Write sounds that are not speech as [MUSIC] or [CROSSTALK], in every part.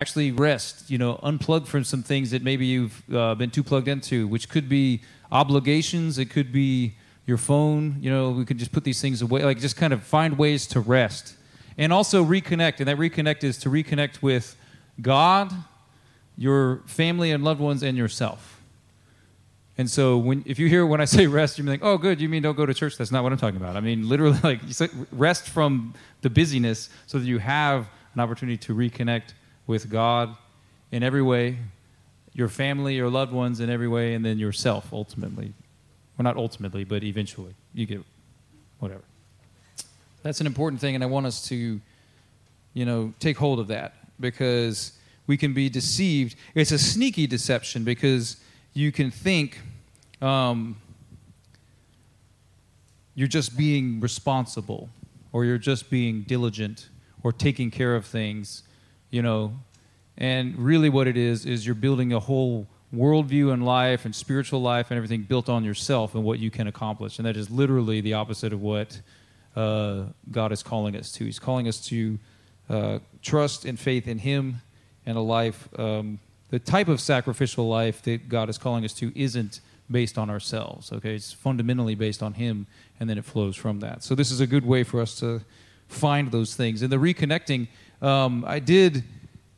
actually rest, you know, unplug from some things that maybe you've uh, been too plugged into, which could be obligations, it could be your phone, you know, we could just put these things away, like just kind of find ways to rest. And also reconnect, and that reconnect is to reconnect with God, your family and loved ones, and yourself. And so, when if you hear when I [LAUGHS] say rest, you're like, "Oh, good. You mean don't go to church?" That's not what I'm talking about. I mean literally, [LAUGHS] like rest from the busyness, so that you have an opportunity to reconnect with God in every way, your family, your loved ones in every way, and then yourself ultimately. Well, not ultimately, but eventually. You get whatever. That's an important thing, and I want us to, you know, take hold of that because we can be deceived. It's a sneaky deception because you can think um, you're just being responsible or you're just being diligent or taking care of things, you know. And really, what it is, is you're building a whole worldview and life and spiritual life and everything built on yourself and what you can accomplish. And that is literally the opposite of what uh, God is calling us to. He's calling us to uh, trust and faith in Him and a life, um, the type of sacrificial life that God is calling us to isn't based on ourselves. Okay, it's fundamentally based on Him, and then it flows from that. So this is a good way for us to find those things. And the reconnecting, um, I did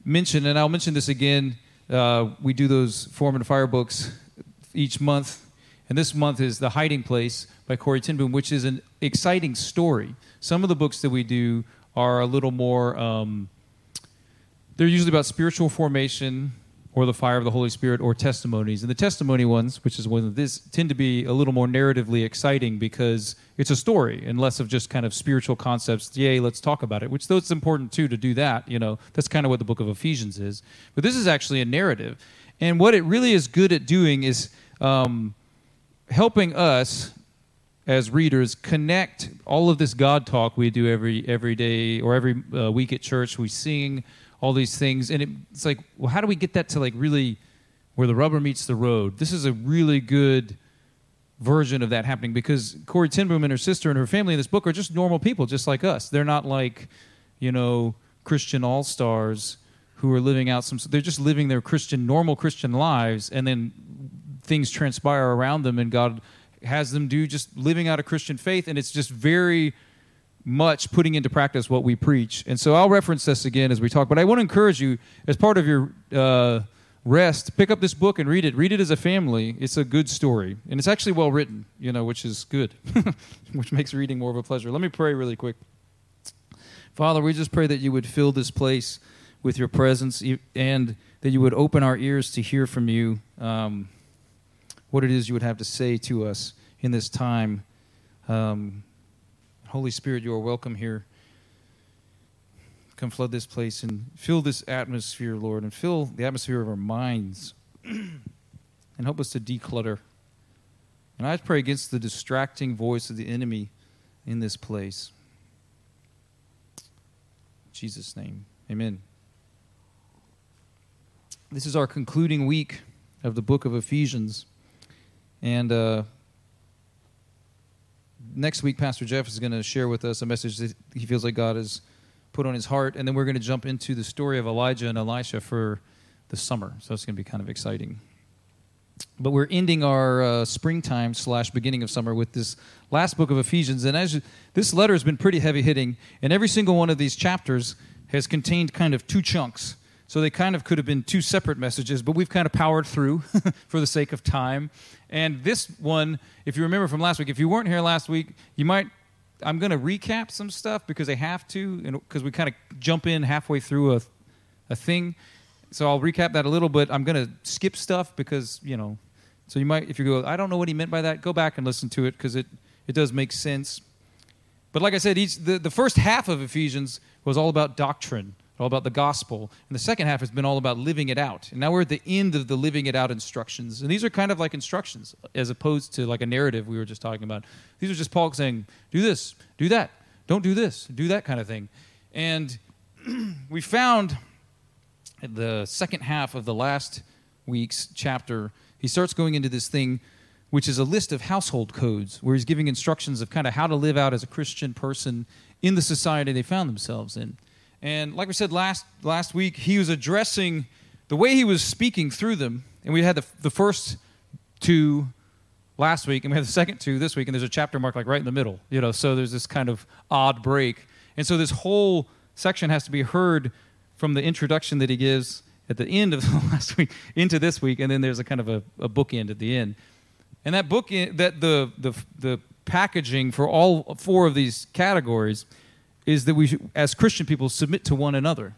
mention, and I'll mention this again. Uh, we do those Form and Fire books each month, and this month is The Hiding Place by Corrie ten Boom, which is an exciting story. Some of the books that we do are a little more. Um, they're usually about spiritual formation or the fire of the Holy Spirit or testimonies. And the testimony ones, which is one of this, tend to be a little more narratively exciting because it's a story and less of just kind of spiritual concepts. Yay, let's talk about it. Which though it's important too to do that. You know, that's kind of what the book of Ephesians is. But this is actually a narrative, and what it really is good at doing is um, helping us as readers connect all of this God talk we do every every day or every uh, week at church. We sing all these things. And it, it's like, well, how do we get that to like really where the rubber meets the road? This is a really good version of that happening because Corrie ten Boom and her sister and her family in this book are just normal people, just like us. They're not like, you know, Christian all stars who are living out some. They're just living their Christian, normal Christian lives, and then things transpire around them, and God has them do just living out a Christian faith, and it's just very much putting into practice what we preach. And so I'll reference this again as we talk, but I want to encourage you, as part of your uh, rest, pick up this book and read it. Read it as a family. It's a good story, and it's actually well written, you know, which is good, [LAUGHS] which makes reading more of a pleasure. Let me pray really quick. Father, we just pray that you would fill this place with your presence and that you would open our ears to hear from you um, what it is you would have to say to us in this time. Um, Holy Spirit, you are welcome here. Come flood this place and fill this atmosphere, Lord, and fill the atmosphere of our minds [CLEARS THROAT] and help us to declutter. And I pray against the distracting voice of the enemy in this place. In Jesus' name, amen. This is our concluding week of the book of Ephesians. And uh, next week, Pastor Jeff is going to share with us a message that he feels like God has put on his heart, and then we're going to jump into the story of Elijah and Elisha for the summer. So it's going to be kind of exciting. But we're ending our uh, springtime slash beginning of summer with this last book of Ephesians, and as you, this letter has been pretty heavy hitting, and every single one of these chapters has contained kind of two chunks. So they kind of could have been two separate messages, but we've kind of powered through [LAUGHS] for the sake of time. And this one, if you remember from last week, if you weren't here last week, you might. I'm going to recap some stuff because I have to, because we kind of jump in halfway through a, a thing. So I'll recap that a little bit. I'm going to skip stuff because, you know, so you might, if you go, I don't know what he meant by that, go back and listen to it because it, it does make sense. But like I said, each, the, the first half of Ephesians was all about doctrine all about the gospel. And the second half has been all about living it out. And now we're at the end of the living it out instructions. And these are kind of like instructions as opposed to like a narrative we were just talking about. These are just Paul saying, do this, do that, don't do this, do that kind of thing. And [CLEARS THROAT] we found the second half of the last week's chapter, he starts going into this thing which is a list of household codes where he's giving instructions of kind of how to live out as a Christian person in the society they found themselves in. And like we said last last week, he was addressing the way he was speaking through them. And we had the, the first two last week, and we had the second two this week, and there's a chapter mark like right in the middle. You know, so there's this kind of odd break. And so this whole section has to be heard from the introduction that he gives at the end of the [LAUGHS] last week into this week, and then there's a kind of a, a bookend at the end. And that book, that the, the, the packaging for all four of these categories is that we, as Christian people, submit to one another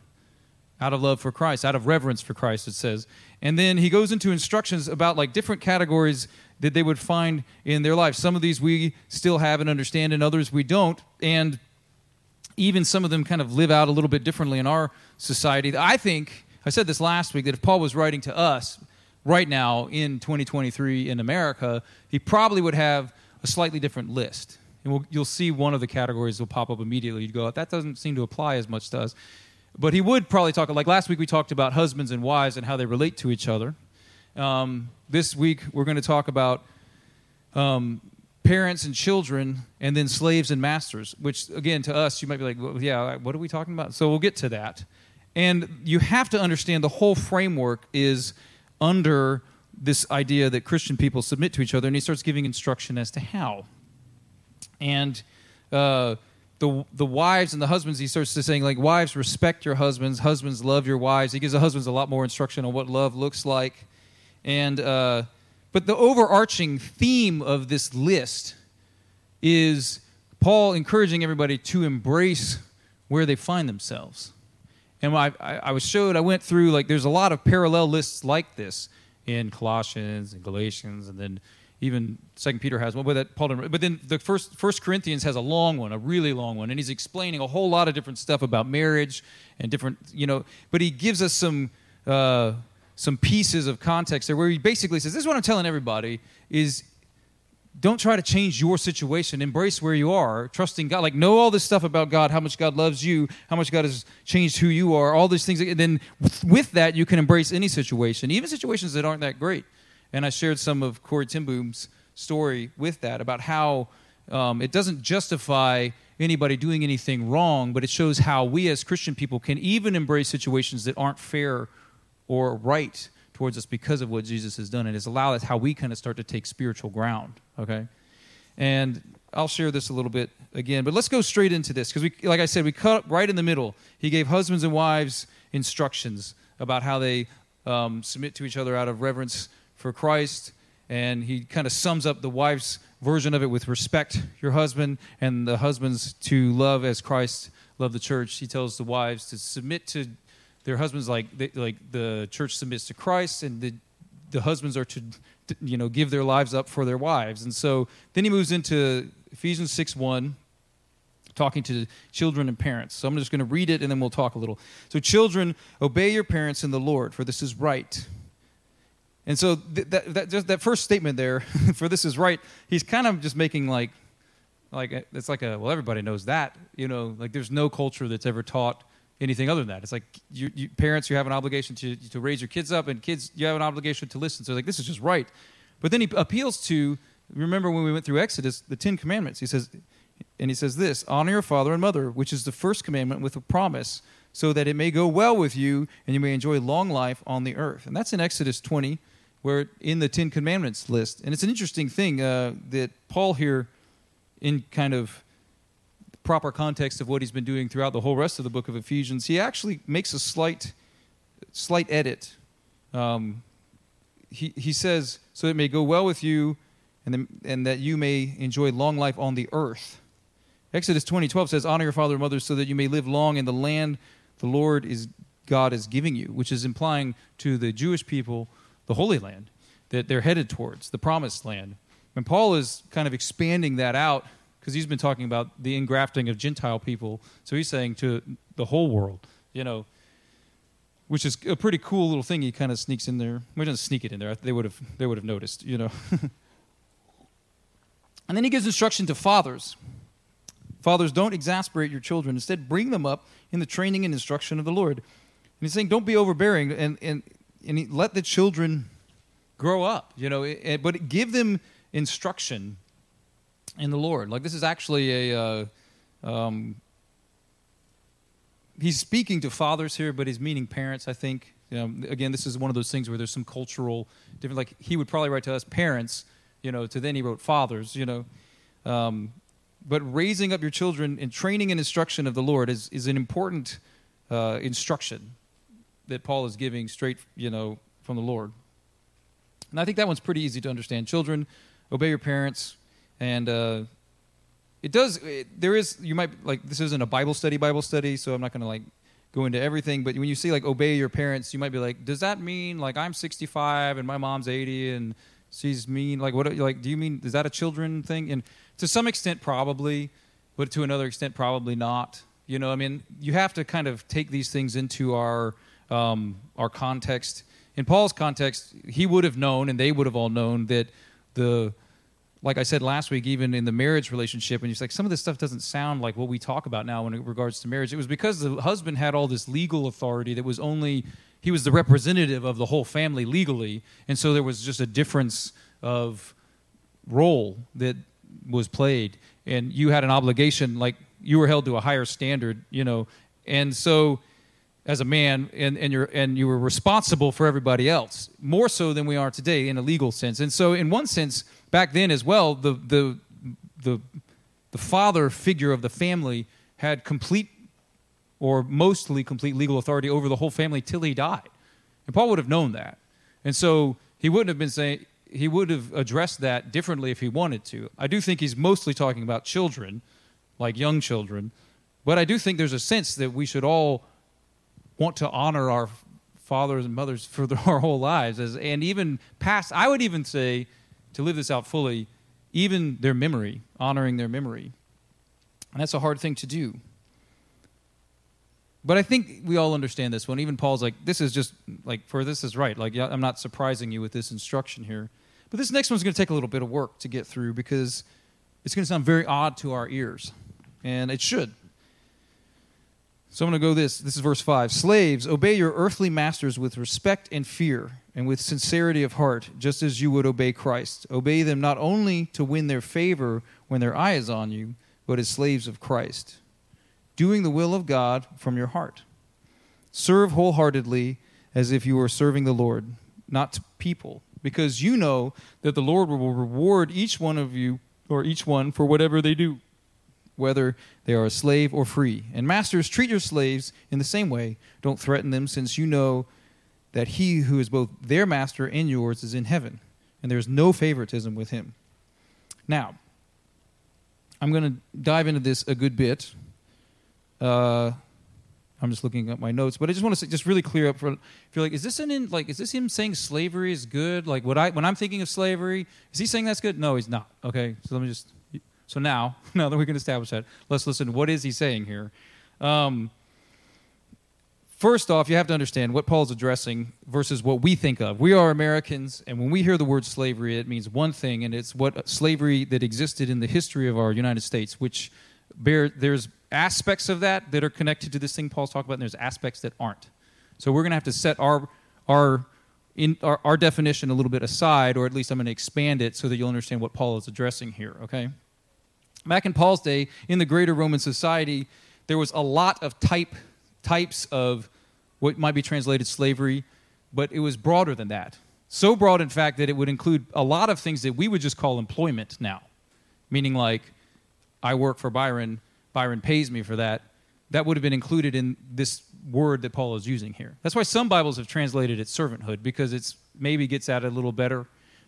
out of love for Christ, out of reverence for Christ, it says. And then he goes into instructions about like different categories that they would find in their life. Some of these we still have and understand, and others we don't. And even some of them kind of live out a little bit differently in our society. I think, I said this last week, that if Paul was writing to us right now in 2023 in America, he probably would have a slightly different list. And we'll, you'll see one of the categories will pop up immediately. You'd go, that doesn't seem to apply as much to us. But he would probably talk, like last week we talked about husbands and wives and how they relate to each other. Um, this week we're going to talk about um, parents and children and then slaves and masters, which again to us you might be like, well, yeah, what are we talking about? So we'll get to that. And you have to understand the whole framework is under this idea that Christian people submit to each other, and he starts giving instruction as to how. And uh, the the wives and the husbands, he starts to saying like, wives respect your husbands, husbands love your wives. He gives the husbands a lot more instruction on what love looks like, and uh, but the overarching theme of this list is Paul encouraging everybody to embrace where they find themselves. And I, I, I was showed, I went through like there's a lot of parallel lists like this in Colossians and Galatians, and then even Second Peter has one. But that Paul, but then the first First Corinthians has a long one, a really long one, and he's explaining a whole lot of different stuff about marriage and different, you know. But he gives us some uh, some pieces of context there where he basically says, "This is what I'm telling everybody: is don't try to change your situation. Embrace where you are, trusting God. Like, know all this stuff about God, how much God loves you, how much God has changed who you are, all these things. And then with that, you can embrace any situation, even situations that aren't that great. And I shared some of Corrie ten Boom's story with that about how um, it doesn't justify anybody doing anything wrong, but it shows how we as Christian people can even embrace situations that aren't fair or right towards us because of what Jesus has done. And it's allowed us how we kind of start to take spiritual ground, okay? And I'll share this a little bit again, but let's go straight into this because like I said, we cut right in the middle. He gave husbands and wives instructions about how they um, submit to each other out of reverence for Christ, and he kind of sums up the wife's version of it with respect your husband, and the husbands to love as Christ loved the church. He tells the wives to submit to their husbands like they, like the church submits to Christ, and the the husbands are to, to you know give their lives up for their wives. And so then he moves into Ephesians six one, talking to children and parents. So I'm just going to read it, and then we'll talk a little. So children, obey your parents in the Lord, for this is right. And so th- that, that, just that first statement there, [LAUGHS] for this is right, he's kind of just making like, like uh, it's like a well everybody knows that you know like there's no culture that's ever taught anything other than that. It's like you, you, parents, you have an obligation to, to raise your kids up, and kids, you have an obligation to listen. So, like, this is just right. But then he appeals to, remember when we went through Exodus, the Ten Commandments. He says, and he says this honor your father and mother, which is the first commandment with a promise, so that it may go well with you and you may enjoy long life on the earth. And that's in Exodus 20, where in the Ten Commandments list. And it's an interesting thing uh, that Paul here, in kind of proper context of what he's been doing throughout the whole rest of the book of Ephesians, he actually makes a slight, slight edit. Um, he, he says, So it may go well with you, and, then, and that you may enjoy long life on the earth. Exodus 20, 12 says, Honor your father and mother so that you may live long in the land the Lord is God is giving you, which is implying to the Jewish people the Holy Land that they're headed towards, the promised land. And Paul is kind of expanding that out because he's been talking about the ingrafting of Gentile people. So he's saying to the whole world, you know, which is a pretty cool little thing. He kind of sneaks in there. We didn't sneak it in there. They would have they would have noticed, you know. [LAUGHS] and then he gives instruction to fathers. Fathers, don't exasperate your children. Instead, bring them up in the training and instruction of the Lord. And he's saying, don't be overbearing and and and he, let the children grow up. You know, but give them instruction in the Lord. Like this is actually a uh, um, he's speaking to fathers here, but he's meaning parents, I think. Again, this is one of those things where there's some cultural different. Like he would probably write to us parents, you know. To then he wrote fathers, you know. Um, but raising up your children and training and instruction of the Lord is is an important uh, instruction that Paul is giving straight, you know, from the Lord. And I think that one's pretty easy to understand. Children, obey your parents, and uh, it does. It, there is you might like this isn't a Bible study, Bible study, so I'm not going to like go into everything. But when you see like obey your parents, you might be like, does that mean like I'm 65 and my mom's 80 and she's mean? Like what? Like do you mean is that a children thing? And to some extent, probably, but to another extent, probably not. You know, I mean, you have to kind of take these things into our um, our context. In Paul's context, he would have known, and they would have all known that the like I said last week, even in the marriage relationship, and you're like, some of this stuff doesn't sound like what we talk about now in regards to marriage. It was because the husband had all this legal authority that was only, he was the representative of the whole family legally. And so there was just a difference of role that was played. And you had an obligation, like you were held to a higher standard, you know. And so as a man and, and, you're, and you were responsible for everybody else more so than we are today in a legal sense. And so in one sense back then as well the, the, the, the father figure of the family had complete or mostly complete legal authority over the whole family till he died. And paul would have known that. And so he wouldn't have been saying he would have addressed that differently if he wanted to. I do think he's mostly talking about children like young children but i do think there's a sense that we should all want to honor our fathers and mothers for [LAUGHS] our whole lives, as, and even past. I would even say, to live this out fully, even their memory, honoring their memory, and that's a hard thing to do. But I think we all understand this one. Even Paul's like, this is just like, for this is right. Like, I'm not surprising you with this instruction here. But this next one's going to take a little bit of work to get through because it's going to sound very odd to our ears. And it should. So I'm going to go this. This is verse 5. Slaves, obey your earthly masters with respect and fear and with sincerity of heart, just as you would obey Christ. Obey them not only to win their favor when their eye is on you, but as slaves of Christ, doing the will of God from your heart. Serve wholeheartedly as if you were serving the Lord, not to people, because you know that the Lord will reward each one of you or each one for whatever they do whether they are a slave or free. And masters, treat your slaves in the same way. Don't threaten them, since you know that he who is both their master and yours is in heaven, and there is no favoritism with him. Now, I'm going to dive into this a good bit. Uh, I'm just looking at my notes, but I just want to say, just really clear up for if you're like, is this an in, like, is this him saying slavery is good? Like, what I when I'm thinking of slavery, is he saying that's good? No, he's not. Okay, so let me just so now, [LAUGHS] now that we can establish that, let's listen. What is he saying here? Um, first off, you have to understand what Paul's addressing versus what we think of. We are Americans, and when we hear the word slavery, it means one thing, and it's what slavery that existed in the history of our United States, which bear, there's aspects of that that are connected to this thing Paul's talking about, and there's aspects that aren't. So we're going to have to set our our in our, our definition a little bit aside, or at least I'm going to expand it so that you'll understand what Paul is addressing here. Okay. Back in Paul's day, in the greater Roman society, there was a lot of type, types of what might be translated slavery, but it was broader than that. So broad, in fact, that it would include a lot of things that we would just call employment now. Meaning, like, I work for Byron, Byron pays me for that. That would have been included in this word that Paul is using here. That's why some Bibles have translated it servanthood, because it's maybe gets at it a little better.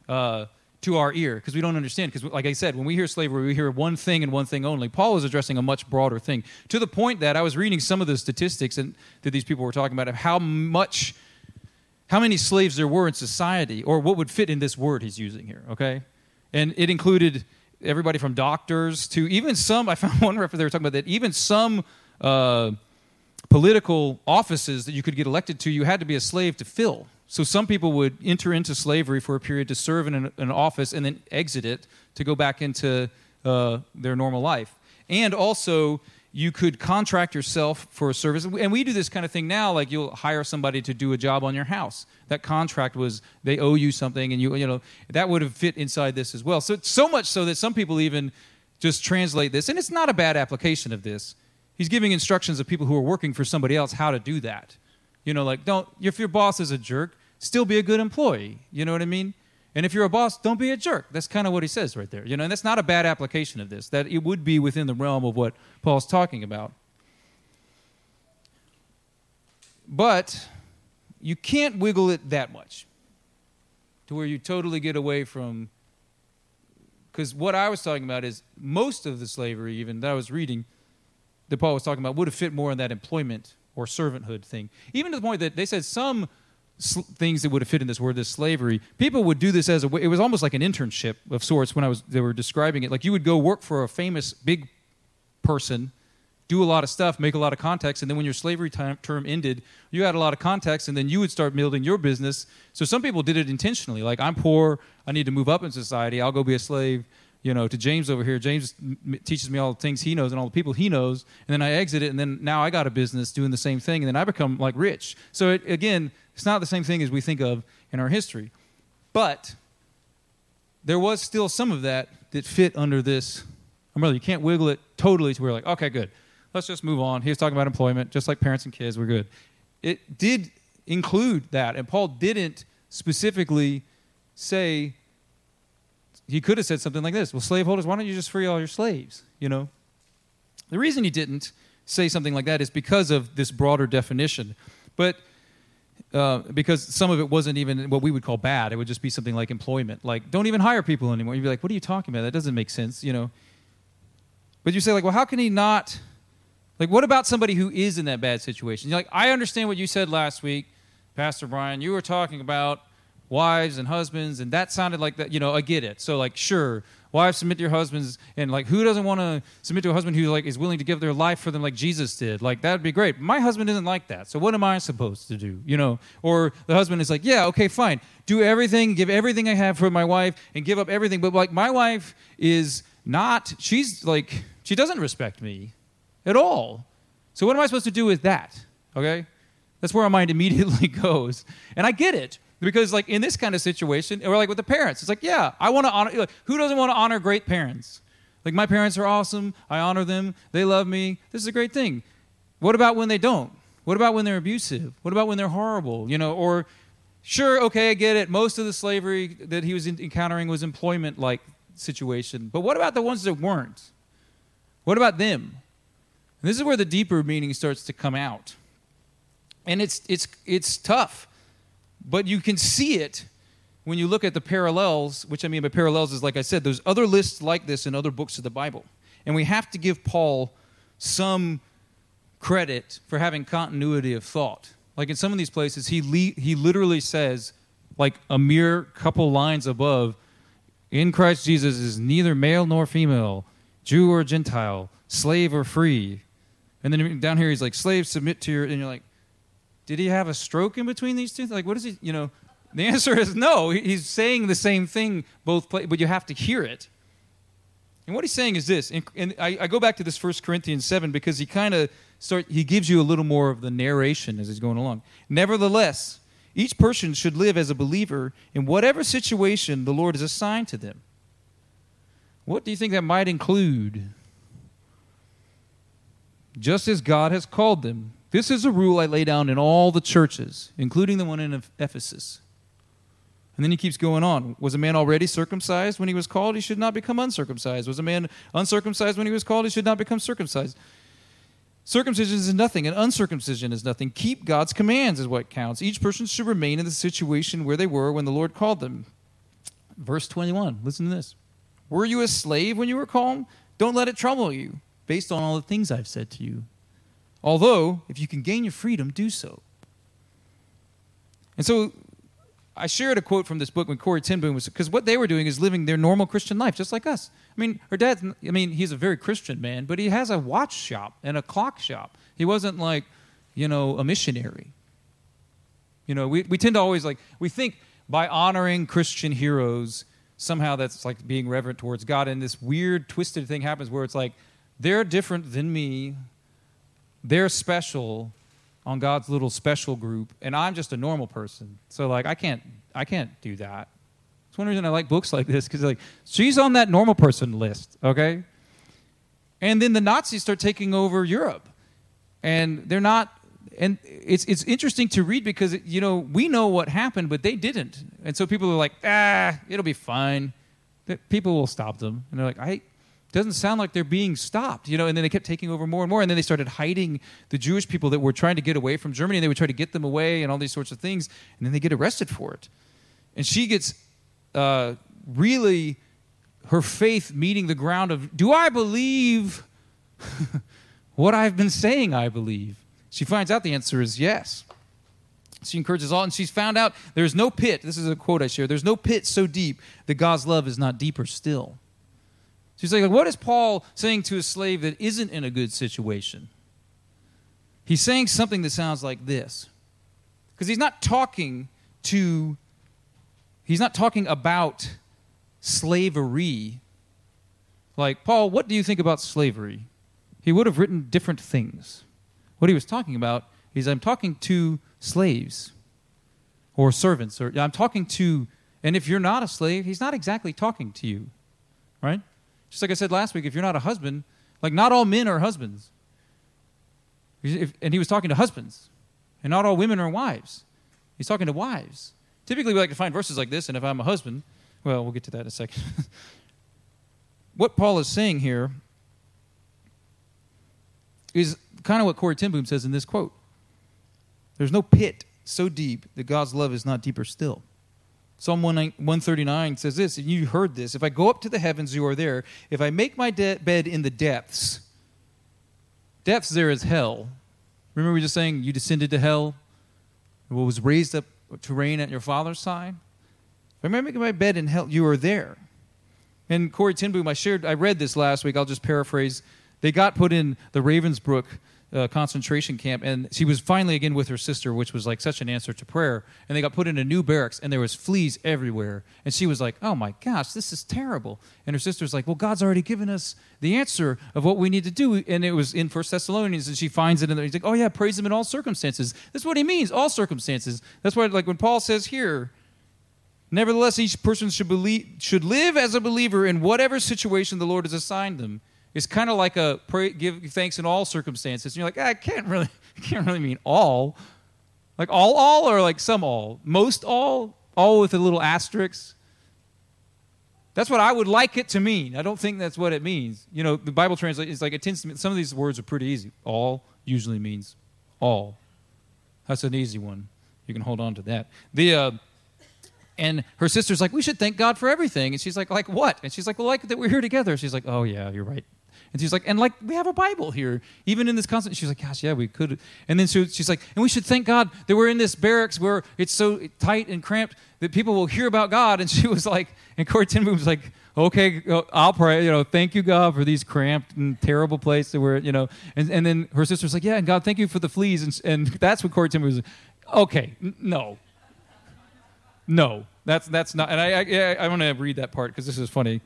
Uh, to our ear because we don't understand. Because, like I said, when we hear slavery, we hear one thing and one thing only. Paul was addressing a much broader thing to the point that I was reading some of the statistics and, that these people were talking about of how much, how many slaves there were in society, or what would fit in this word he's using here. Okay, and it included everybody from doctors to even some. I found [LAUGHS] one reference they were talking about that even some. Uh, political offices that you could get elected to, you had to be a slave to fill. So some people would enter into slavery for a period to serve in an, an office and then exit it to go back into uh, their normal life. And also, you could contract yourself for a service. And we do this kind of thing now, like you'll hire somebody to do a job on your house. That contract was they owe you something, and you you know that would have fit inside this as well. So so much so that some people even just translate this, and it's not a bad application of this. He's giving instructions of people who are working for somebody else how to do that. You know, like don't if your boss is a jerk, still be a good employee. You know what I mean? And if you're a boss, don't be a jerk. That's kind of what he says right there. You know, and that's not a bad application of this. That it would be within the realm of what Paul's talking about. But you can't wiggle it that much to where you totally get away from because what I was talking about is most of the slavery, even that I was reading, that Paul was talking about, would have fit more in that employment or servanthood thing. Even to the point that they said some sl- things that would have fit in this word, this slavery, people would do this as a. It was almost like an internship of sorts when I was they were describing it. Like you would go work for a famous big person do a lot of stuff, make a lot of contacts, and then when your slavery time, term ended, you had a lot of contacts, and then you would start building your business. So some people did it intentionally, like I'm poor, I need to move up in society, I'll go be a slave. You know, to James over here, James m- teaches me all the things he knows and all the people he knows, and then I exit it, and then now I got a business doing the same thing, and then I become like rich. So it, again, it's not the same thing as we think of in our history, but there was still some of that that fit under this umbrella. You can't wiggle it totally to where like, okay, good let's just move on. He was talking about employment, just like parents and kids, we're good. It did include that, and Paul didn't specifically say, he could have said something like this Well, slaveholders, why don't you just free all your slaves? You know? The reason he didn't say something like that is because of this broader definition. But uh, because some of it wasn't even what we would call bad. It would just be something like employment. Like, don't even hire people anymore. You'd be like, what are you talking about? That doesn't make sense, you know? But you say, like, well, how can he not like, what about somebody who is in that bad situation? You're like, I understand what you said last week, Pastor Brian. You were talking about wives and husbands, and that sounded like that. You know, I get it. So, like, sure, wives submit to your husbands, and like, who doesn't want to submit to a husband who like is willing to give their life for them, like Jesus did? Like, that'd be great. My husband isn't like that. So, what am I supposed to do? You know, or the husband is like, yeah, okay, fine, do everything, give everything I have for my wife, and give up everything. But like, my wife is not. She's like, she doesn't respect me at all. So, what am I supposed to do with that? Okay? That's where our mind immediately [LAUGHS] goes. And I get it. Because, like, in this kind of situation, or like with the parents, it's like, yeah, I want to honor. Like, who doesn't want to honor great parents? Like, my parents are awesome. I honor them. They love me. This is a great thing. What about when they don't? What about when they're abusive? What about when they're horrible? You know, or sure, okay, I get it. Most of the slavery that he was encountering was employment like situation. But what about the ones that weren't? What about them? And this is where the deeper meaning starts to come out. And it's, it's, it's tough, but you can see it when you look at the parallels, which I mean by parallels is, like I said, there's other lists like this in other books of the Bible. And we have to give Paul some credit for having continuity of thought. Like in some of these places, he, le- he literally says, like a mere couple lines above, in Christ Jesus is neither male nor female, Jew or Gentile, slave or free, and then down here, he's like, slaves submit to your, and you're like, did he have a stroke in between these two? Like, what is he, you know? The answer is no. He's saying the same thing both places, but you have to hear it. And what he's saying is this, and I, go back to this First Corinthians 7 because he kind of start, he gives you a little more of the narration as he's going along. Nevertheless, each person should live as a believer in whatever situation the Lord has assigned to them. What do you think that might include? just as God has called them. This is a rule I lay down in all the churches, including the one in Ephesus. And then he keeps going on. Was a man already circumcised when he was called? He should not become uncircumcised. Was a man uncircumcised when he was called? He should not become circumcised. Circumcision is nothing, and uncircumcision is nothing. Keep God's commands is what counts. Each person should remain in the situation where they were when the Lord called them. Verse 21, listen to this. Were you a slave when you were called? Don't let it trouble you based on all the things I've said to you. Although, if you can gain your freedom, do so. And so I shared a quote from this book when Corrie ten Boom was, because what they were doing is living their normal Christian life, just like us. I mean, her dad, I mean, he's a very Christian man, but he has a watch shop and a clock shop. He wasn't like, you know, a missionary. You know, we, we tend to always like, we think by honoring Christian heroes, somehow that's like being reverent towards God. And this weird, twisted thing happens where it's like, they're different than me. They're special on God's little special group, and I'm just a normal person. So like I can't I can't do that. It's one reason I like books like this because like she's on that normal person list. Okay. And then the Nazis start taking over Europe. And they're not and it's it's interesting to read because you know we know what happened, but they didn't, and so people are like, ah, it'll be fine. People will stop them, and they're like, I doesn't sound like they're being stopped, you know. And then they kept taking over more and more, and then they started hiding the Jewish people that were trying to get away from Germany, and they would try to get them away, and all these sorts of things, and then they get arrested for it, and she gets uh, really her faith meeting the ground of, do I believe [LAUGHS] what I've been saying I believe? She finds out the answer is yes. She encourages all, and she's found out there's no pit. This is a quote I share. There's no pit so deep that God's love is not deeper still. She's like, what is Paul saying to a slave that isn't in a good situation? He's saying something that sounds like this. Because he's not talking to, he's not talking about slavery. Like, Paul, what do you think about slavery? He would have written different things. What he was talking about is I'm talking to slaves or servants, or I'm talking to, and if you're not a slave, he's not exactly talking to you, right? Just like I said last week, if you're not a husband, like not all men are husbands. If, and he was talking to husbands, and not all women are wives. He's talking to wives. Typically, we like to find verses like this, and if I'm a husband, well, we'll get to that in a second. [LAUGHS] what Paul is saying here is kind of what Corrie ten Boom says in this quote. There's no pit so deep that God's love is not deeper still. Psalm 139 says this, and you heard this If I go up to the heavens, you are there. If I make my de- bed in the depths, depths there is hell. Remember, we were just saying you descended to hell, what was raised up to reign at your father's side? If I make my bed in hell, you are there. And Corrie ten Boom, I shared, I read this last week. I'll just paraphrase. They got put in the Ravensbrück uh, concentration camp, and she was finally again with her sister, which was like such an answer to prayer. And they got put in a new barracks, and there was fleas everywhere. And she was like, "Oh my gosh, this is terrible." And her sister's like, "Well, God's already given us the answer of what we need to do." And it was in First Thessalonians, and she finds it there. He's like, "Oh yeah, praise Him in all circumstances." That's what he means, all circumstances. That's why, like when Paul says here. Nevertheless, each person should believe should live as a believer in whatever situation the Lord has assigned them it's kind of like a pray, give thanks in all circumstances. And you're like, ah, I can't really, [LAUGHS] I can't really mean all. Like all, all, or like some all, most all, all with a little asterisk. That's what I would like it to mean. I don't think that's what it means. You know, the Bible translates. It's like it tends to. Mean, some of these words are pretty easy. All usually means all. That's an easy one. You can hold on to that. The uh, and her sister's like, we should thank God for everything. And she's like, like what? And she's like, well, like that we're here together. She's like, oh yeah, you're right. And she's like, and like, we have a Bible here, even in this constant. She's like, gosh, yeah, we could. And then she's like, and we should thank God that we're in this barracks where it's so tight and cramped that people will hear about God. And [LAUGHS] she was like, and Corrie ten was like, okay, I'll pray. You know, thank you, God, for these cramped and terrible places where, you know. And, and then her sister's like, yeah, and God, thank you for the fleas. And, and [LAUGHS] that's what Corrie ten Boom was like, okay, no. No, that's, that's not. And I, I, I want to read that part because this is funny.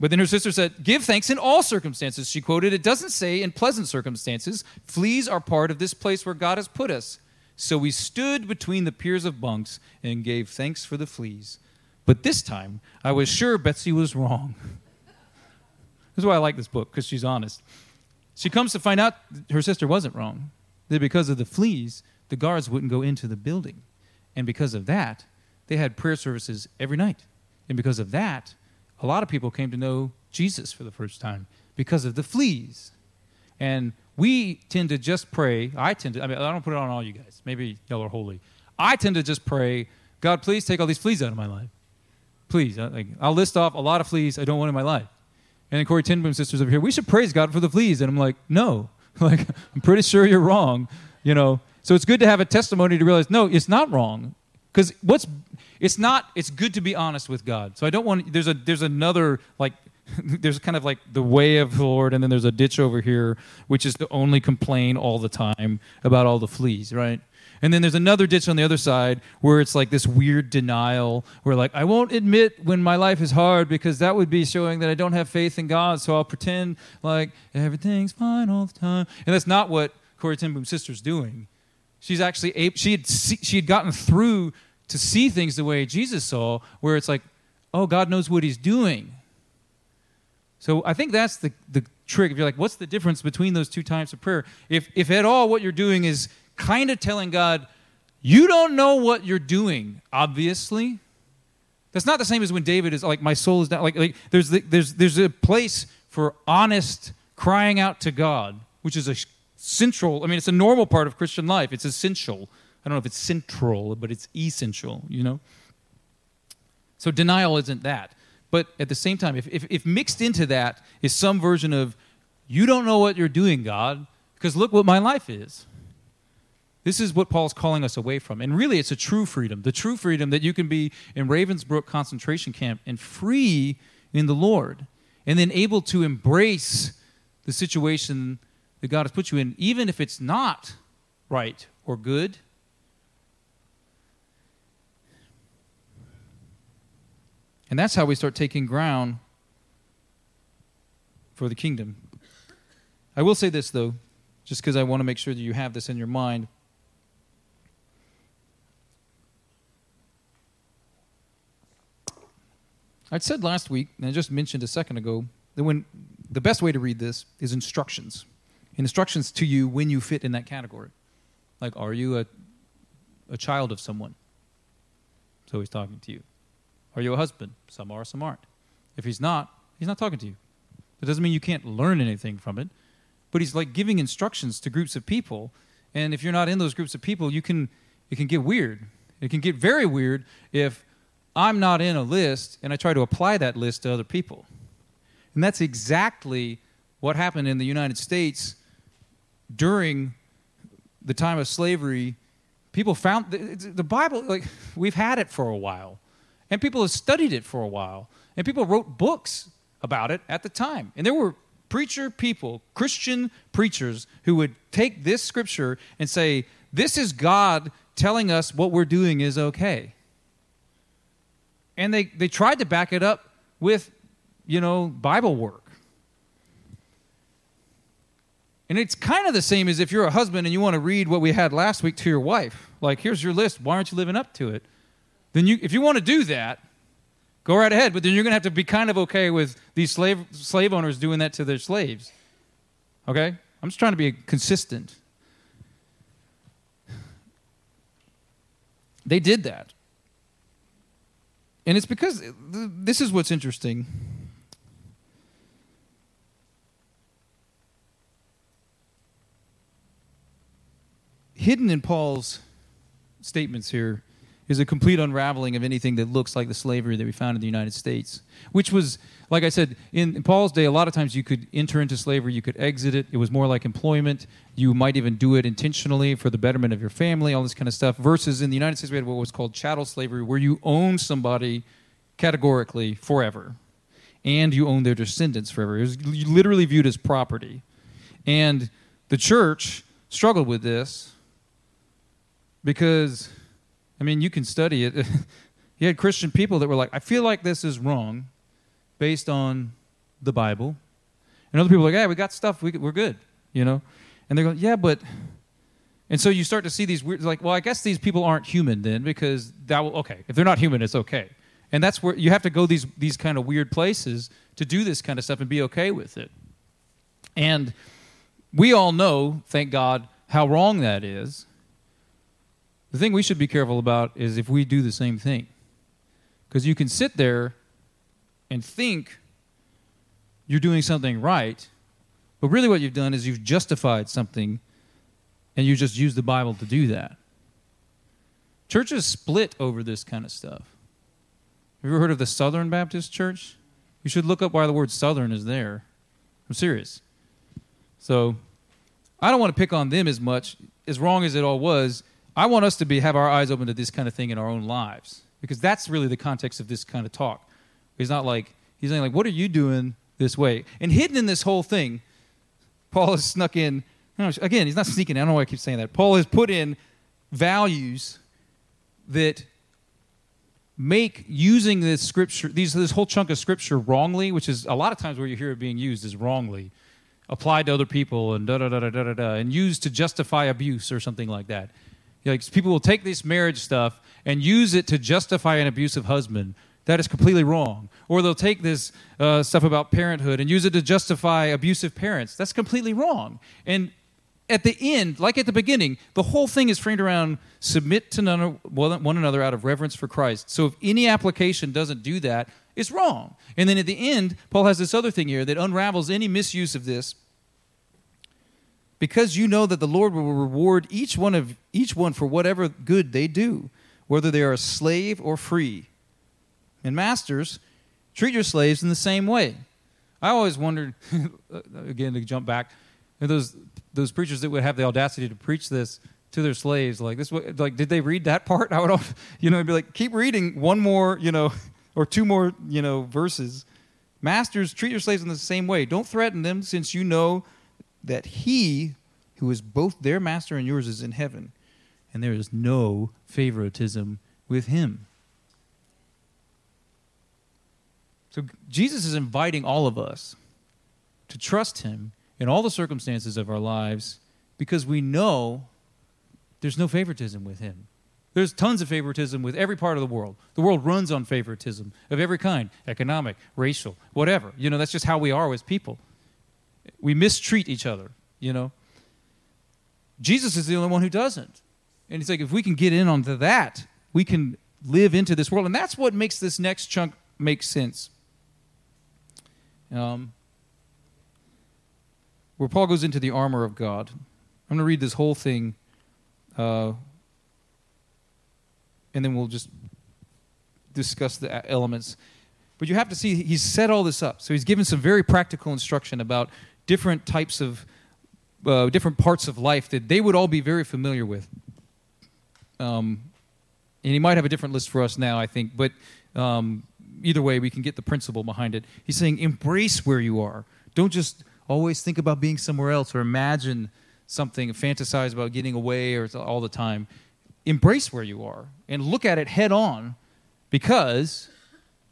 But then her sister said, Give thanks in all circumstances. She quoted, It doesn't say in pleasant circumstances. Fleas are part of this place where God has put us. So we stood between the piers of bunks and gave thanks for the fleas. But this time, I was sure Betsy was wrong. [LAUGHS] this is why I like this book, because she's honest. She comes to find out her sister wasn't wrong. That because of the fleas, the guards wouldn't go into the building. And because of that, they had prayer services every night. And because of that, a lot of people came to know Jesus for the first time because of the fleas. And we tend to just pray. I tend to, I mean, I don't put it on all you guys. Maybe y'all are holy. I tend to just pray, God, please take all these fleas out of my life. Please. Like, I'll list off a lot of fleas I don't want in my life. And then Corrie ten Boom sisters over here, we should praise God for the fleas. And I'm like, no. [LAUGHS] like, I'm pretty sure you're wrong. You know, so it's good to have a testimony to realize, no, it's not wrong. Because what's it's not it's good to be honest with god. So i don't want there's a there's another like [LAUGHS] there's kind of like the way of the lord and then there's a ditch over here which is to only complain all the time about all the fleas right? And then there's another ditch on the other side where it's like this weird denial where like i won't admit when my life is hard because that would be showing that i don't have faith in god so i'll pretend like everything's fine all the time. And that's not what Corrie ten sister's doing she's actually she had she had gotten through to see things the way Jesus saw, where it's like, oh, God knows what He's doing. So I think that's the, the trick. If you're like, what's the difference between those two types of prayer? If, if at all what you're doing is kind of telling God, you don't know what you're doing, obviously. That's not the same as when David is like, my soul is down. Like, like there's, the, there's, there's a place for honest crying out to God, which is a central, I mean, it's a normal part of Christian life. It's essential. I don't know if it's central, but it's essential, you know? So denial isn't that. But at the same time, if, if, if mixed into that is some version of, you don't know what you're doing, God, because look what my life is. This is what Paul's calling us away from. And really, it's a true freedom the true freedom that you can be in Ravensbrück concentration camp and free in the Lord, and then able to embrace the situation that God has put you in, even if it's not right or good. And that's how we start taking ground for the kingdom. I will say this, though, just because I want to make sure that you have this in your mind. I said last week, and I just mentioned a second ago, that when the best way to read this is instructions. Instructions to you when you fit in that category. Like, are you a, a child of someone? So he's talking to you. Are you a husband? Some are, some aren't. If he's not, he's not talking to you. That doesn't mean you can't learn anything from it, but he's like giving instructions to groups of people. And if you're not in those groups of people, you can it can get weird. It can get very weird if I'm not in a list and I try to apply that list to other people. And that's exactly what happened in the United States during the time of slavery. People found the, Bible, like, we've had it for a while, and people have studied it for a while, and people wrote books about it at the time. And there were preacher people, Christian preachers, who would take this scripture and say, This is God telling us what we're doing is okay and they, they tried to back it up with, you know, Bible work. And it's kind of the same as if you're a husband and you want to read what we had last week to your wife. Like, here's your list. Why aren't you living up to it? Then you, if you want to do that, go right ahead. But then you're going to have to be kind of okay with these slave, slave owners doing that to their slaves. Okay? I'm just trying to be consistent. They did that. And it's because this is what's interesting. Hidden in Paul's statements here is a complete unraveling of anything that looks like the slavery that we found in the United States, which was, like I said, in, in, Paul's day, a lot of times you could enter into slavery, you could exit it. It was more like employment. You might even do it intentionally for the betterment of your family, all this kind of stuff. Versus in the United States, we had what was called chattel slavery, where you own somebody categorically forever, and you own their descendants forever. It was literally viewed as property. And the church struggled with this because I mean, you can study it. [LAUGHS] you had Christian people that were like, I feel like this is wrong based on the Bible. And other people are like, yeah, we got stuff, we, we're good, you know? And they're going, yeah, but. And so you start to see these weird, like, well, I guess these people aren't human then because that will, okay, if they're not human, it's okay. And that's where you have to go these, these kind of weird places to do this kind of stuff and be okay with it. And we all know, thank God, how wrong that is. The thing we should be careful about is if we do the same thing. Because you can sit there and think you're doing something right, but really what you've done is you've justified something and you just use the Bible to do that. Churches split over this kind of stuff. Have you ever heard of the Southern Baptist Church? You should look up why the word Southern is there. I'm serious. So I don't want to pick on them as much, as wrong as it all was. I want us to be have our eyes open to this kind of thing in our own lives because that's really the context of this kind of talk. He's not like he's saying like, "What are you doing this way?" And hidden in this whole thing, Paul has snuck in. again, he's not sneaking. I don't know why I keep saying that. Paul has put in values that make using this scripture, these, this whole chunk of scripture wrongly, which is a lot of times where you hear it being used is wrongly, applied to other people and da da da da da da, and used to justify abuse or something like that. Like people will take this marriage stuff and use it to justify an abusive husband. That is completely wrong. Or they'll take this uh, stuff about parenthood and use it to justify abusive parents. That's completely wrong. And at the end, like at the beginning, the whole thing is framed around submit to none, one another out of reverence for Christ. So if any application doesn't do that, it's wrong. And then at the end, Paul has this other thing here that unravels any misuse of this. Because you know that the Lord will reward each one of each one for whatever good they do, whether they are a slave or free. And masters, treat your slaves in the same way. I always wondered, [LAUGHS] uh, again to jump back, those those preachers that would have the audacity to preach this to their slaves, like this, like did they read that [LAUGHS] part? I would, you know, be like, keep reading one more, you know, [LAUGHS] or two more, you know, verses. Masters, treat your slaves in the same way. Don't threaten them, since you know that He, who is both their master and yours, is in heaven, and there is no favoritism with Him. So Jesus is inviting all of us to trust Him in all the circumstances of our lives because we know there's no favoritism with him. There's tons of favoritism with every part of the world. The world runs on favoritism of every kind economic, racial, whatever. You know, that's just how we are as people. We mistreat each other, you know. Jesus is the only one who doesn't. And he's like, if we can get in onto that, we can live into this world. And that's what makes this next chunk make sense. Um, where Paul goes into the armor of God. I'm going to read this whole thing, uh, and then we'll just discuss the elements. But you have to see, he's set all this up. So he's given some very practical instruction about different types of, uh, different parts of life that they would all be very familiar with. Um, and he might have a different list for us now, I think, but um, either way, we can get the principle behind it. He's saying, embrace where you are. Don't just always think about being somewhere else or imagine something, fantasize about getting away or all the time. Embrace where you are and look at it head on because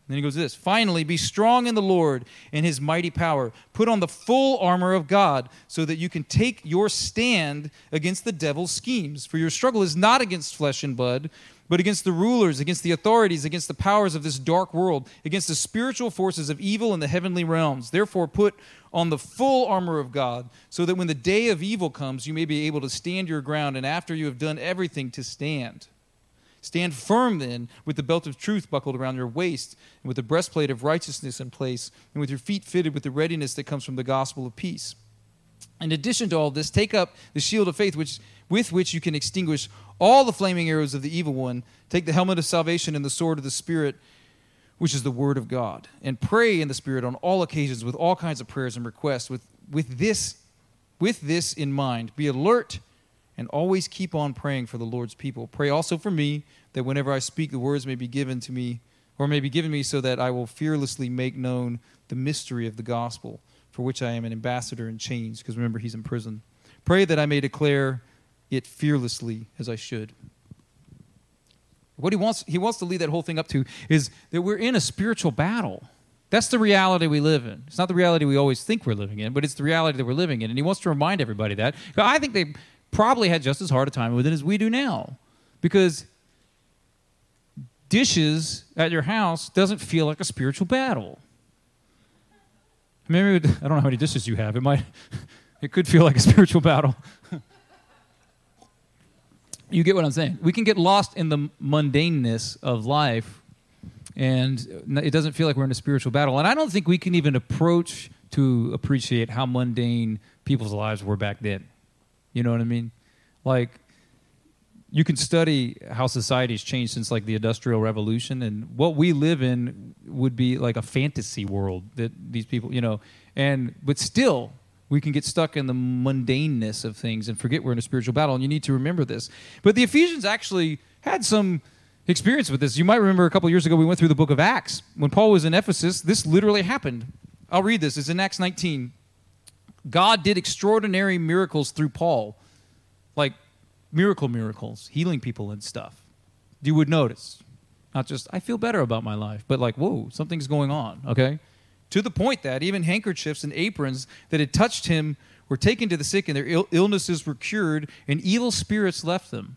then he goes this finally be strong in the lord and his mighty power put on the full armor of god so that you can take your stand against the devil's schemes for your struggle is not against flesh and blood but against the rulers, against the authorities, against the powers of this dark world, against the spiritual forces of evil in the heavenly realms. Therefore, put on the full armor of God, so that when the day of evil comes, you may be able to stand your ground, and after you have done everything, to stand. Stand firm then, with the belt of truth buckled around your waist, and with the breastplate of righteousness in place, and with your feet fitted with the readiness that comes from the gospel of peace. In addition to all this, take up the shield of faith, which, with which you can extinguish all the flaming arrows of the evil one. Take the helmet of salvation and the sword of the Spirit, which is the word of God. And pray in the Spirit on all occasions with all kinds of prayers and requests. With, with, this, with this in mind, be alert and always keep on praying for the Lord's people. Pray also for me that whenever I speak, the words may be given to me, or may be given me, so that I will fearlessly make known the mystery of the gospel for which I am an ambassador in chains, because remember, he's in prison. Pray that I may declare it fearlessly as I should. What he wants, he wants to lead that whole thing up to is that we're in a spiritual battle. That's the reality we live in. It's not the reality we always think we're living in, but it's the reality that we're living in. And he wants to remind everybody that. I think they probably had just as hard a time with it as we do now. Because dishes at your house doesn't feel like a spiritual battle. Maybe I don't know how many dishes you have. It might, [LAUGHS] it could feel like a spiritual battle. you get what I'm saying. We can get lost in the mundaneness of life, and it doesn't feel like we're in a spiritual battle. And I don't think we can even approach to appreciate how mundane people's lives were back then. You know what I mean? Like you can study how society's changed since like the industrial revolution and what we live in would be like a fantasy world that these people you know and but still we can get stuck in the mundaneness of things and forget we're in a spiritual battle and you need to remember this. But the ephesians actually had some experience with this. You might remember a couple years ago we went through the book of acts. When paul was in ephesus this literally happened. I'll read this. It's in acts 19 god did extraordinary miracles through paul like miracle miracles, healing people and stuff, you would notice. Not just, I feel better about my life, but like, whoa, something's going on, okay? To the point that even handkerchiefs and aprons that had touched him were taken to the sick and their Ill- illnesses were cured and evil spirits left them.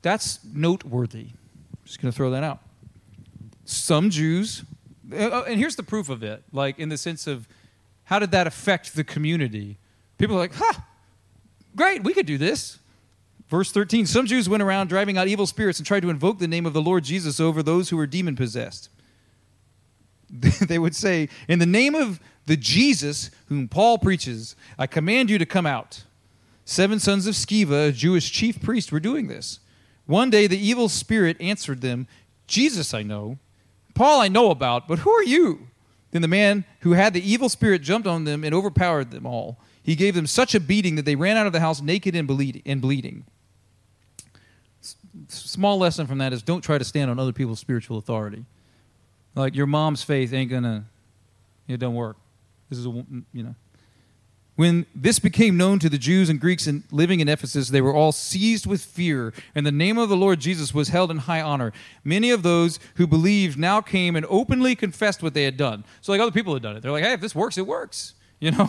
That's noteworthy. I'm Just going to throw that out. Some Jews Uh, and here's the proof of it like in the sense of how did that affect the community? People are like ha great we could do this. Verse 13 some jews went around driving out evil spirits and tried to invoke the name of the lord jesus over those who were demon possessed [LAUGHS] they would say in the name of the jesus whom paul preaches i command you to come out. Seven sons of sceva a jewish chief priest were doing this. One day the evil spirit answered them jesus i know Paul I know about, but who are you? Then the man who had the evil spirit jumped on them and overpowered them all. He gave them such a beating that they ran out of the house naked and, bleed, and bleeding. Small lesson from that is don't try to stand on other people's spiritual authority. Like your mom's faith ain't gonna, it don't work. This is a, you know. When this became known to the Jews and Greeks living in Ephesus, they were all seized with fear, and the name of the Lord Jesus was held in high honor. Many of those who believed now came and openly confessed what they had done. So, like other people had done it. They're like, hey, if this works, it works. [LAUGHS] You know?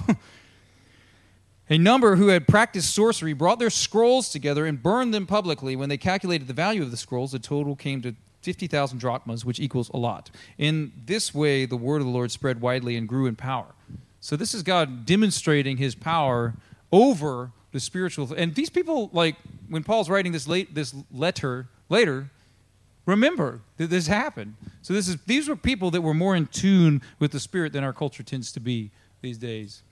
A number who had practiced sorcery brought their scrolls together and burned them publicly. When they calculated the value of the scrolls, the total came to 50,000 drachmas, which equals a lot. In this way, the word of the Lord spread widely and grew in power. So this is God demonstrating his power over the spiritual. And these people, like when Paul's writing this late this letter later, remember that this happened. So this is these were people that were more in tune with the spirit than our culture tends to be these days.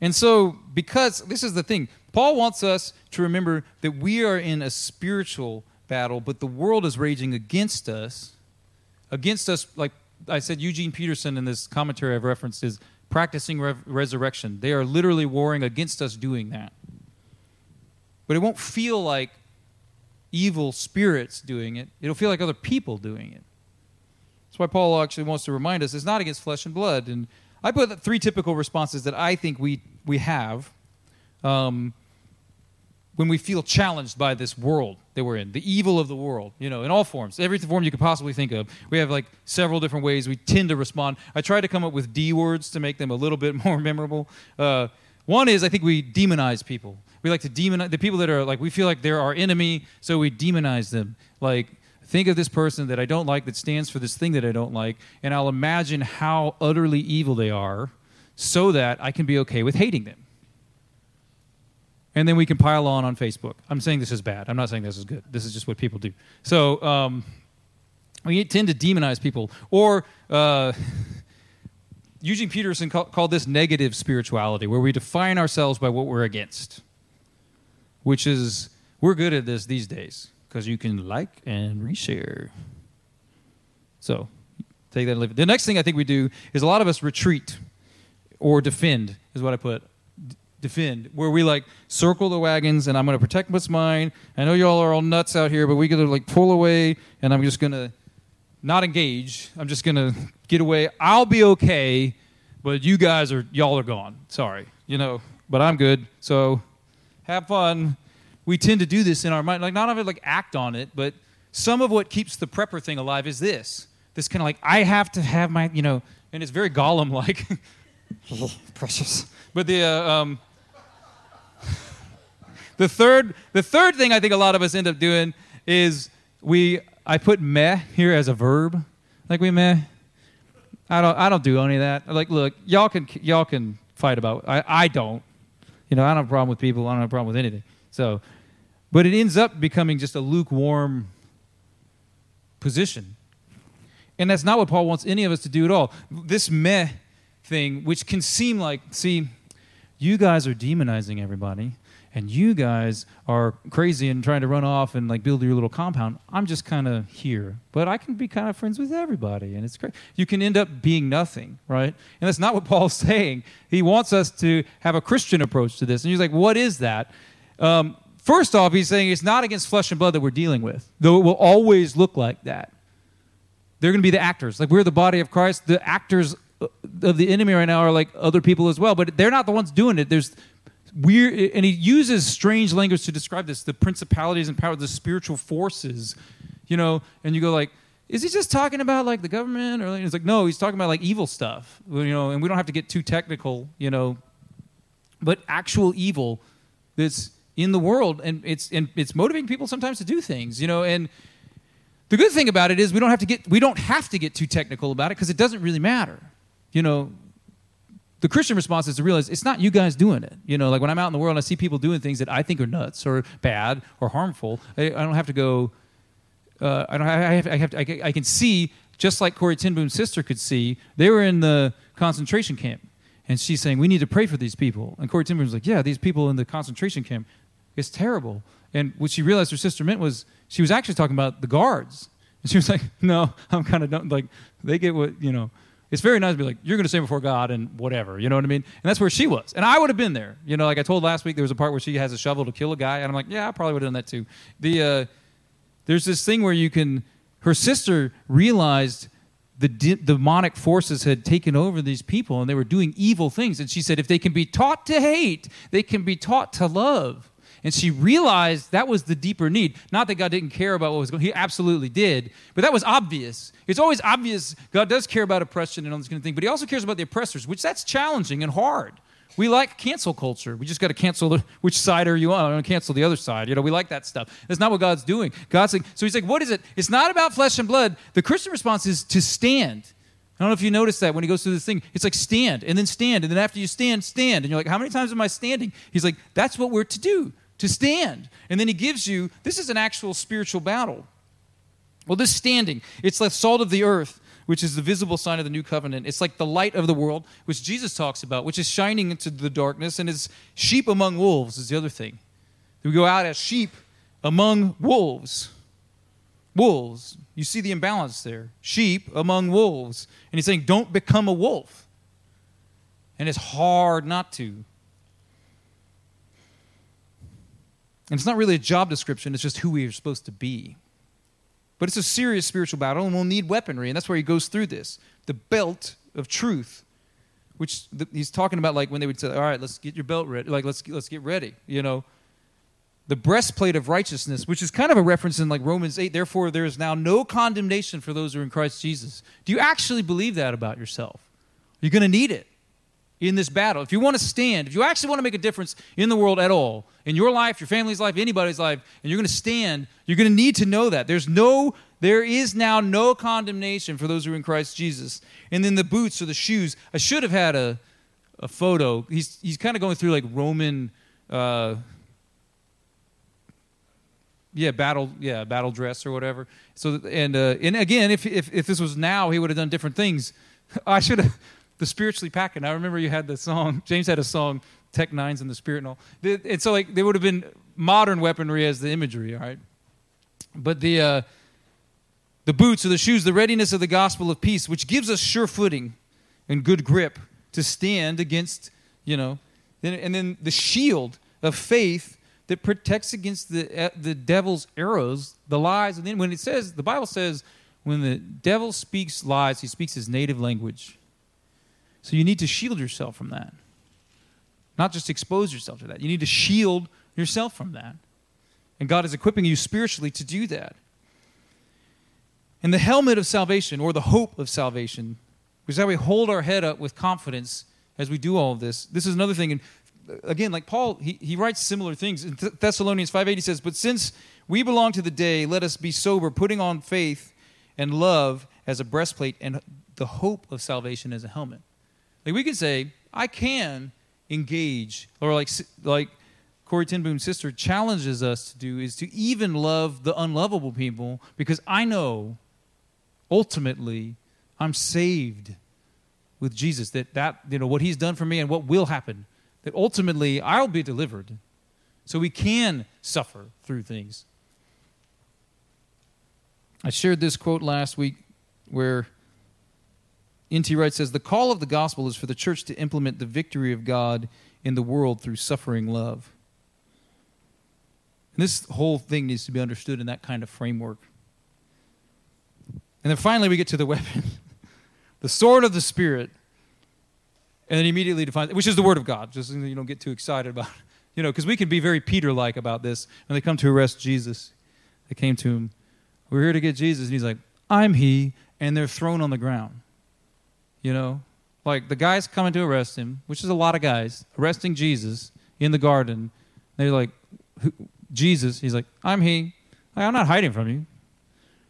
And so, because this is the thing, Paul wants us to remember that we are in a spiritual battle, but the world is raging against us, against us, like I said Eugene Peterson in this commentary I've referenced is practicing re- resurrection. They are literally warring against us doing that. But it won't feel like evil spirits doing it, it'll feel like other people doing it. That's why Paul actually wants to remind us it's not against flesh and blood. And I put three typical responses that I think we, we have. Um, when we feel challenged by this world that we're in, the evil of the world, you know, in all forms, every form you could possibly think of. We have like several different ways we tend to respond. I try to come up with D words to make them a little bit [LAUGHS] more memorable. Uh, one is I think we demonize people. We like to demonize the people that are like, we feel like they're our enemy, so we demonize them. Like, think of this person that I don't like that stands for this thing that I don't like, and I'll imagine how utterly evil they are so that I can be okay with hating them and then we can pile on on Facebook. I'm saying this is bad. I'm not saying this is good. This is just what people do. So um, we tend to demonize people. Or uh, [LAUGHS] Eugene Peterson call, called this negative spirituality, where we define ourselves by what we're against, which is, we're good at this these days because you can like and reshare. So take that and live it. The next thing I think we do is a lot of us retreat or defend, is what I put defend, where we like circle the wagons and I'm going to protect what's mine. I know y'all are all nuts out here, but we got to like pull away and I'm just going to not engage. I'm just going to get away. I'll be okay, but you guys are, y'all are gone. Sorry, you know, but I'm good. So have fun. We tend to do this in our mind, like not of it like act on it, but some of what keeps the prepper thing alive is this. This kind of like, I have to have my, you know, and it's very Gollum like. [LAUGHS] [LAUGHS] precious. But the, uh, um, [LAUGHS] the third, the third thing I think a lot of us end up doing is we. I put meh here as a verb, like we meh. I don't. I don't do any of that. Like, look, y'all can y'all can fight about. I I don't. You know, I don't have a problem with people. I don't have a problem with anything. So, but it ends up becoming just a lukewarm position, and that's not what Paul wants any of us to do at all. This meh thing, which can seem like, see, you guys are demonizing everybody and you guys are crazy and trying to run off and like build your little compound. I'm just kind of here, but I can be kind of friends with everybody, and it's great. You can end up being nothing, right? And that's not what Paul's [LAUGHS] saying. He wants us to have a Christian approach to this, and he's like, "What is that?" Um, first off, he's saying it's not against flesh and blood that we're dealing with, though it will always look like that. They're going to be the actors, like we're the body of Christ. The actors of the enemy right now are like other people as well, but they're not the ones doing it. There's weird, and he uses strange language to describe this: the principalities and powers, the spiritual forces, you know. And you go like, is he just talking about like the government, or it's like no, he's talking about like evil stuff, you know. And we don't have to get too technical, you know, but actual evil that's in the world, and it's and it's motivating people sometimes to do things, you know, and The good thing about it is we don't have to get we don't have to get too technical about it because it doesn't really matter. You know, the Christian response is to realize it's not you guys doing it. You know, like when I'm out in the world and I see people doing things that I think are nuts or bad or harmful, I, I don't have to go. Uh, I don't. I have. I have. To, I, I can see just like Corrie ten Boom's sister could see. They were in the concentration camp, and she's saying we need to pray for these people. And Corrie ten Boom was like, Yeah, these people in the concentration camp, it's terrible. And what she realized her sister meant was she was actually talking about the guards. And she was like, no, I'm kind of like, they get what, you know, it's very nice to be like, you're going to stand before God and whatever, you know what I mean? And that's where she was. And I would have been there. You know, like I told last week, there was a part where she has a shovel to kill a guy. And I'm like, yeah, I probably would have done that too. The, uh, there's this thing where you can, her sister realized the de- demonic forces had taken over these people and they were doing evil things. And she said, if they can be taught to hate, they can be taught to love. And she realized that was the deeper need. Not that God didn't care about what was going He absolutely did. But that was obvious. It's always obvious God does care about oppression and all this kind of thing, but He also cares about the oppressors, which that's challenging and hard. We like cancel culture. We just got to cancel the, which side are you on? I'm going to cancel the other side. You know, we like that stuff. That's not what God's doing. God's like, so He's like, what is it? It's not about flesh and blood. The Christian response is to stand. I don't know if you noticed that when he goes through this thing. It's like stand and then stand. And then after you stand, stand. And you're like, how many times am I standing? He's like, that's what we're to do to stand. And then he gives you this is an actual spiritual battle. Well, this standing, it's like salt of the earth, which is the visible sign of the new covenant. It's like the light of the world, which Jesus talks about, which is shining into the darkness, and is sheep among wolves, is the other thing. We go out as sheep among wolves. Wolves. You see the imbalance there. Sheep among wolves. And he's saying, don't become a wolf. And it's hard not to. And it's not really a job description, it's just who we are supposed to be. But it's a serious spiritual battle, and we'll need weaponry, and that's where he goes through this. The belt of truth, which he's talking about, like when they would say, "All right, let's get your belt ready. Like let's let's get ready." You know, the breastplate of righteousness, which is kind of a reference in like Romans eight. Therefore, there is now no condemnation for those who are in Christ Jesus. Do you actually believe that about yourself? You're going to need it in this battle. If you want to stand, if you actually want to make a difference in the world at all, in your life, your family's life, anybody's life, and you're going to stand, you're going to need to know that. There's no there is now no condemnation for those who are in Christ Jesus. And then the boots or the shoes. I should have had a a photo. He's he's kind of going through like Roman uh, yeah, battle, yeah, battle dress or whatever. So, and uh, and again, if, if if this was now, he would have done different things. [LAUGHS] I should have the spiritually packing. I remember you had the song. [LAUGHS] James had a song, Tech Nines in the Spirit and all. And so like there would have been modern weaponry as the imagery, all right. But the uh, the boots or the shoes, the readiness of the gospel of peace, which gives us sure footing and good grip to stand against, you know, and then the shield of faith that protects against the uh, the devil's arrows, the lies. And then when it says the Bible says when the devil speaks lies, he speaks his native language. So you need to shield yourself from that. Not just expose yourself to that. You need to shield yourself from that. And God is equipping you spiritually to do that. And the helmet of salvation, or the hope of salvation, is how we hold our head up with confidence as we do all of this. This is another thing. And uh, again, like Paul, he, he writes similar things. In Thessalonians 5.8, he says, But since we belong to the day, let us be sober, putting on faith and love as a breastplate and the hope of salvation as a helmet. Like we could say, I can engage, or like like Corrie ten Boom's sister challenges us to do is to even love the unlovable people because I know ultimately I'm saved with Jesus. That that you know what He's done for me and what will happen. That ultimately I'll be delivered. So we can suffer through things. I shared this quote last week where N.T. Wright says the call of the gospel is for the church to implement the victory of God in the world through suffering love. And this whole thing needs to be understood in that kind of framework. And then finally, we get to the [LAUGHS] weapon the sword of the Spirit. And then immediately defines, which is the Word of God, just so you don't get too excited about it. [LAUGHS] You know, because we can be very Peter like about this when they come to arrest Jesus. They came to him, We're here to get Jesus. And he's like, I'm he. And they're thrown on the ground. You know, like the guys coming to arrest him, which is a lot of guys, arresting Jesus in the garden. They're like, Jesus. He's like, I'm he. I'm not hiding from you.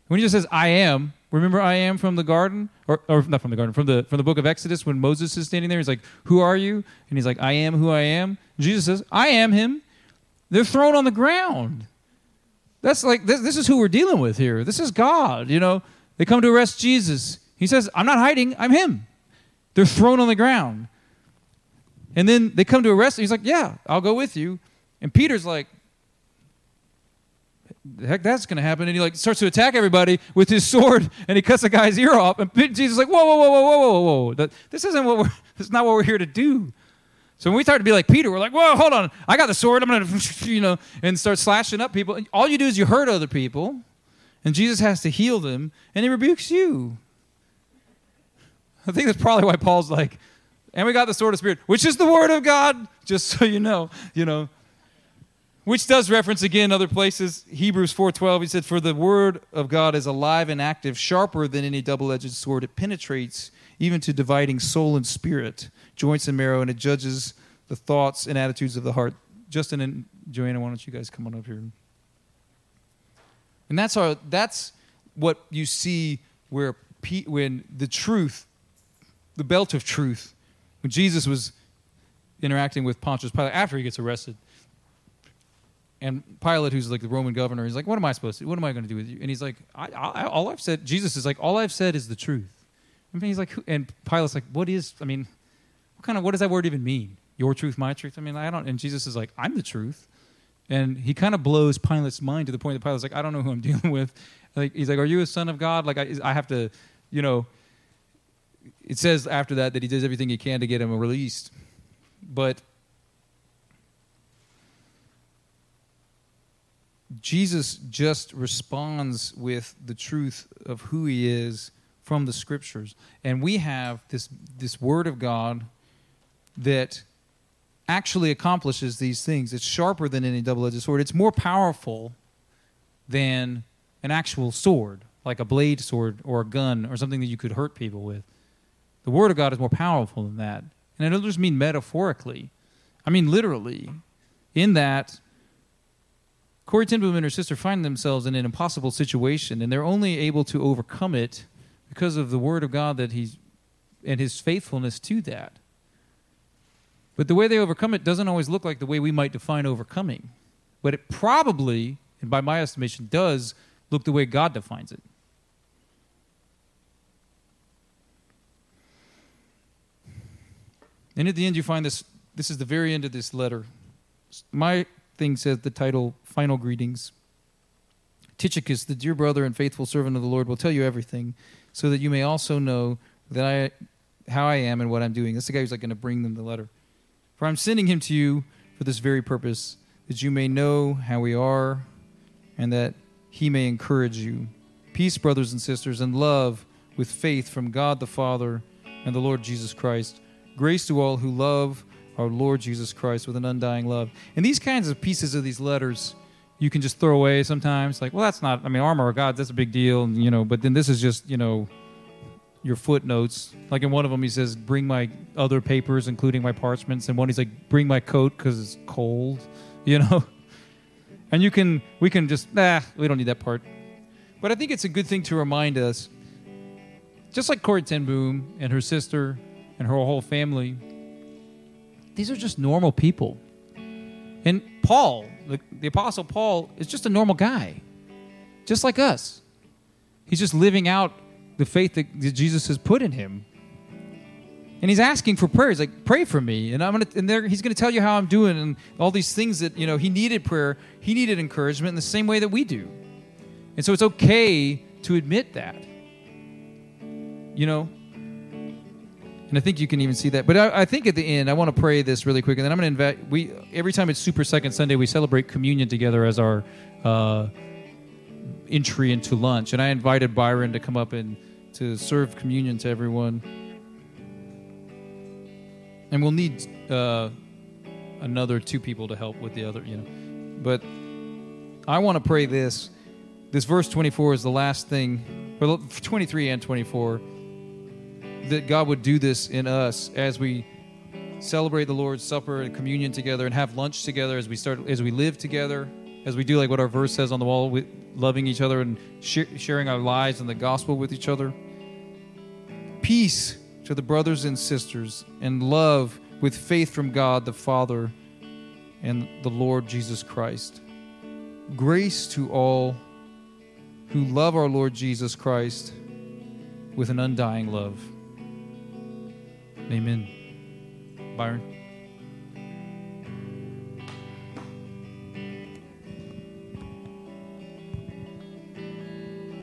When he just says, I am, remember I am from the garden? Or, or not from the garden, from the, from the book of Exodus when Moses is standing there. He's like, Who are you? And he's like, I am who I am. Jesus says, I am him. They're thrown on the ground. That's like, this, this is who we're dealing with here. This is God, you know. They come to arrest Jesus. He says, I'm not hiding, I'm him. They're thrown on the ground. And then they come to arrest him. He's like, Yeah, I'll go with you. And Peter's like, the heck that's going to happen? And he like starts to attack everybody with his sword, and he cuts a guy's ear off. And Jesus is like, whoa, whoa, whoa, whoa, whoa, whoa, whoa! This isn't what we're. [LAUGHS] This is not what we're here to do. So when we start to be like Peter, we're like, whoa, hold on, I got the sword. I'm gonna, [LAUGHS] you know, and start slashing up people. and All you do is you hurt other people, and Jesus has to heal them, and he rebukes you. I think that's probably why Paul's like, and we got the sword of spirit, which is the word of God. Just so you know, you know, which does reference again other places hebrews 4.12 he said for the word of god is alive and active sharper than any double-edged sword. It penetrates even to dividing soul and spirit joints and marrow and it judges the thoughts and attitudes of the heart. Justin and joanna why don't you guys come on up here? And that's our that's what you see where when the truth the belt of truth when jesus was interacting with pontius pilate after he gets arrested and Pilate, who's like the Roman governor, he's like, "What am I supposed to? do? What am I going to do with you?" And he's like, I, I, "All I've said." Jesus is like, "All I've said is the truth." I mean, he's like, and Pilate's like, "What is? I mean, what kind of? What does that word even mean? Your truth, my truth? I mean, I don't." And Jesus is like, "I'm the truth," and he kind of blows Pilate's mind to the point that Pilate's like, "I don't know who I'm [LAUGHS] dealing with." Like, he's like, "Are you a son of God?" Like, I, I have to, you know. It says after that that he does everything he can to get him released, but Jesus just responds with the truth of who he is from the scriptures. And we have this, this word of God that actually accomplishes these things. It's sharper than any double edged sword, it's more powerful than an actual sword, like a blade sword or a gun or something that you could hurt people with. The word of God is more powerful than that. And I don't just mean metaphorically, I mean literally, in that Corrie ten Boom and her sister find themselves in an impossible situation, and they're only able to overcome it because of the Word of God that He's and His faithfulness to that. But the way they overcome it doesn't always look like the way we might define overcoming. But it probably, and by my estimation, does look the way God defines it. And at the end, you find this. This is the very end of this letter. My thing says the title Final Greetings. Tychicus, the dear brother and faithful servant of the Lord, will tell you everything, so that you may also know that I, how I am and what I'm doing. This is the guy who's like going to bring them the letter. For I'm sending him to you for this very purpose, that you may know how we are, and that he may encourage you. Peace, brothers and sisters, and love with faith from God the Father and the Lord Jesus Christ. Grace to all who love our Lord Jesus Christ with an undying love. And these kinds of pieces of these letters you can just throw away sometimes. Like, well, that's not, I mean, armor of God, that's a big deal, you know, but then this is just, you know, your footnotes. Like in one of them, he says, bring my other papers, including my parchments. And one, he's like, bring my coat because it's cold, [LAUGHS] you know? And you can, we can just, nah, we don't need that part. But I think it's a good thing to remind us, just like Corrie ten Boom and her sister and her whole family, these are just normal people. And Paul, the, the Apostle Paul, is just a normal guy, just like us. He's just living out the faith that, Jesus has put in him. And he's asking for prayer. He's like, pray for me. And I'm gonna and there he's gonna tell you how I'm doing and all these things that, you know, he needed prayer, he needed encouragement in the same way that we do. And so it's okay to admit that. You know, and I think you can even see that. But I, I think at the end, I want to pray this really quick, and then I'm going to invite. We every time it's Super Second Sunday, we celebrate communion together as our uh, entry into lunch. And I invited Byron to come up and to serve communion to everyone. And we'll need uh, another two people to help with the other, you know. But I want to pray this. This verse 24 is the last thing, or 23 and 24 that God would do this in us as we celebrate the Lord's Supper and communion together and have lunch together as we start as we live together as we do like what our verse says on the wall, with loving each other and sh- sharing our lives and the gospel with each other. Peace to the brothers and sisters, and love with faith from God the Father and the Lord Jesus Christ. Grace to all who love our Lord Jesus Christ with an undying love. Amen. Byron.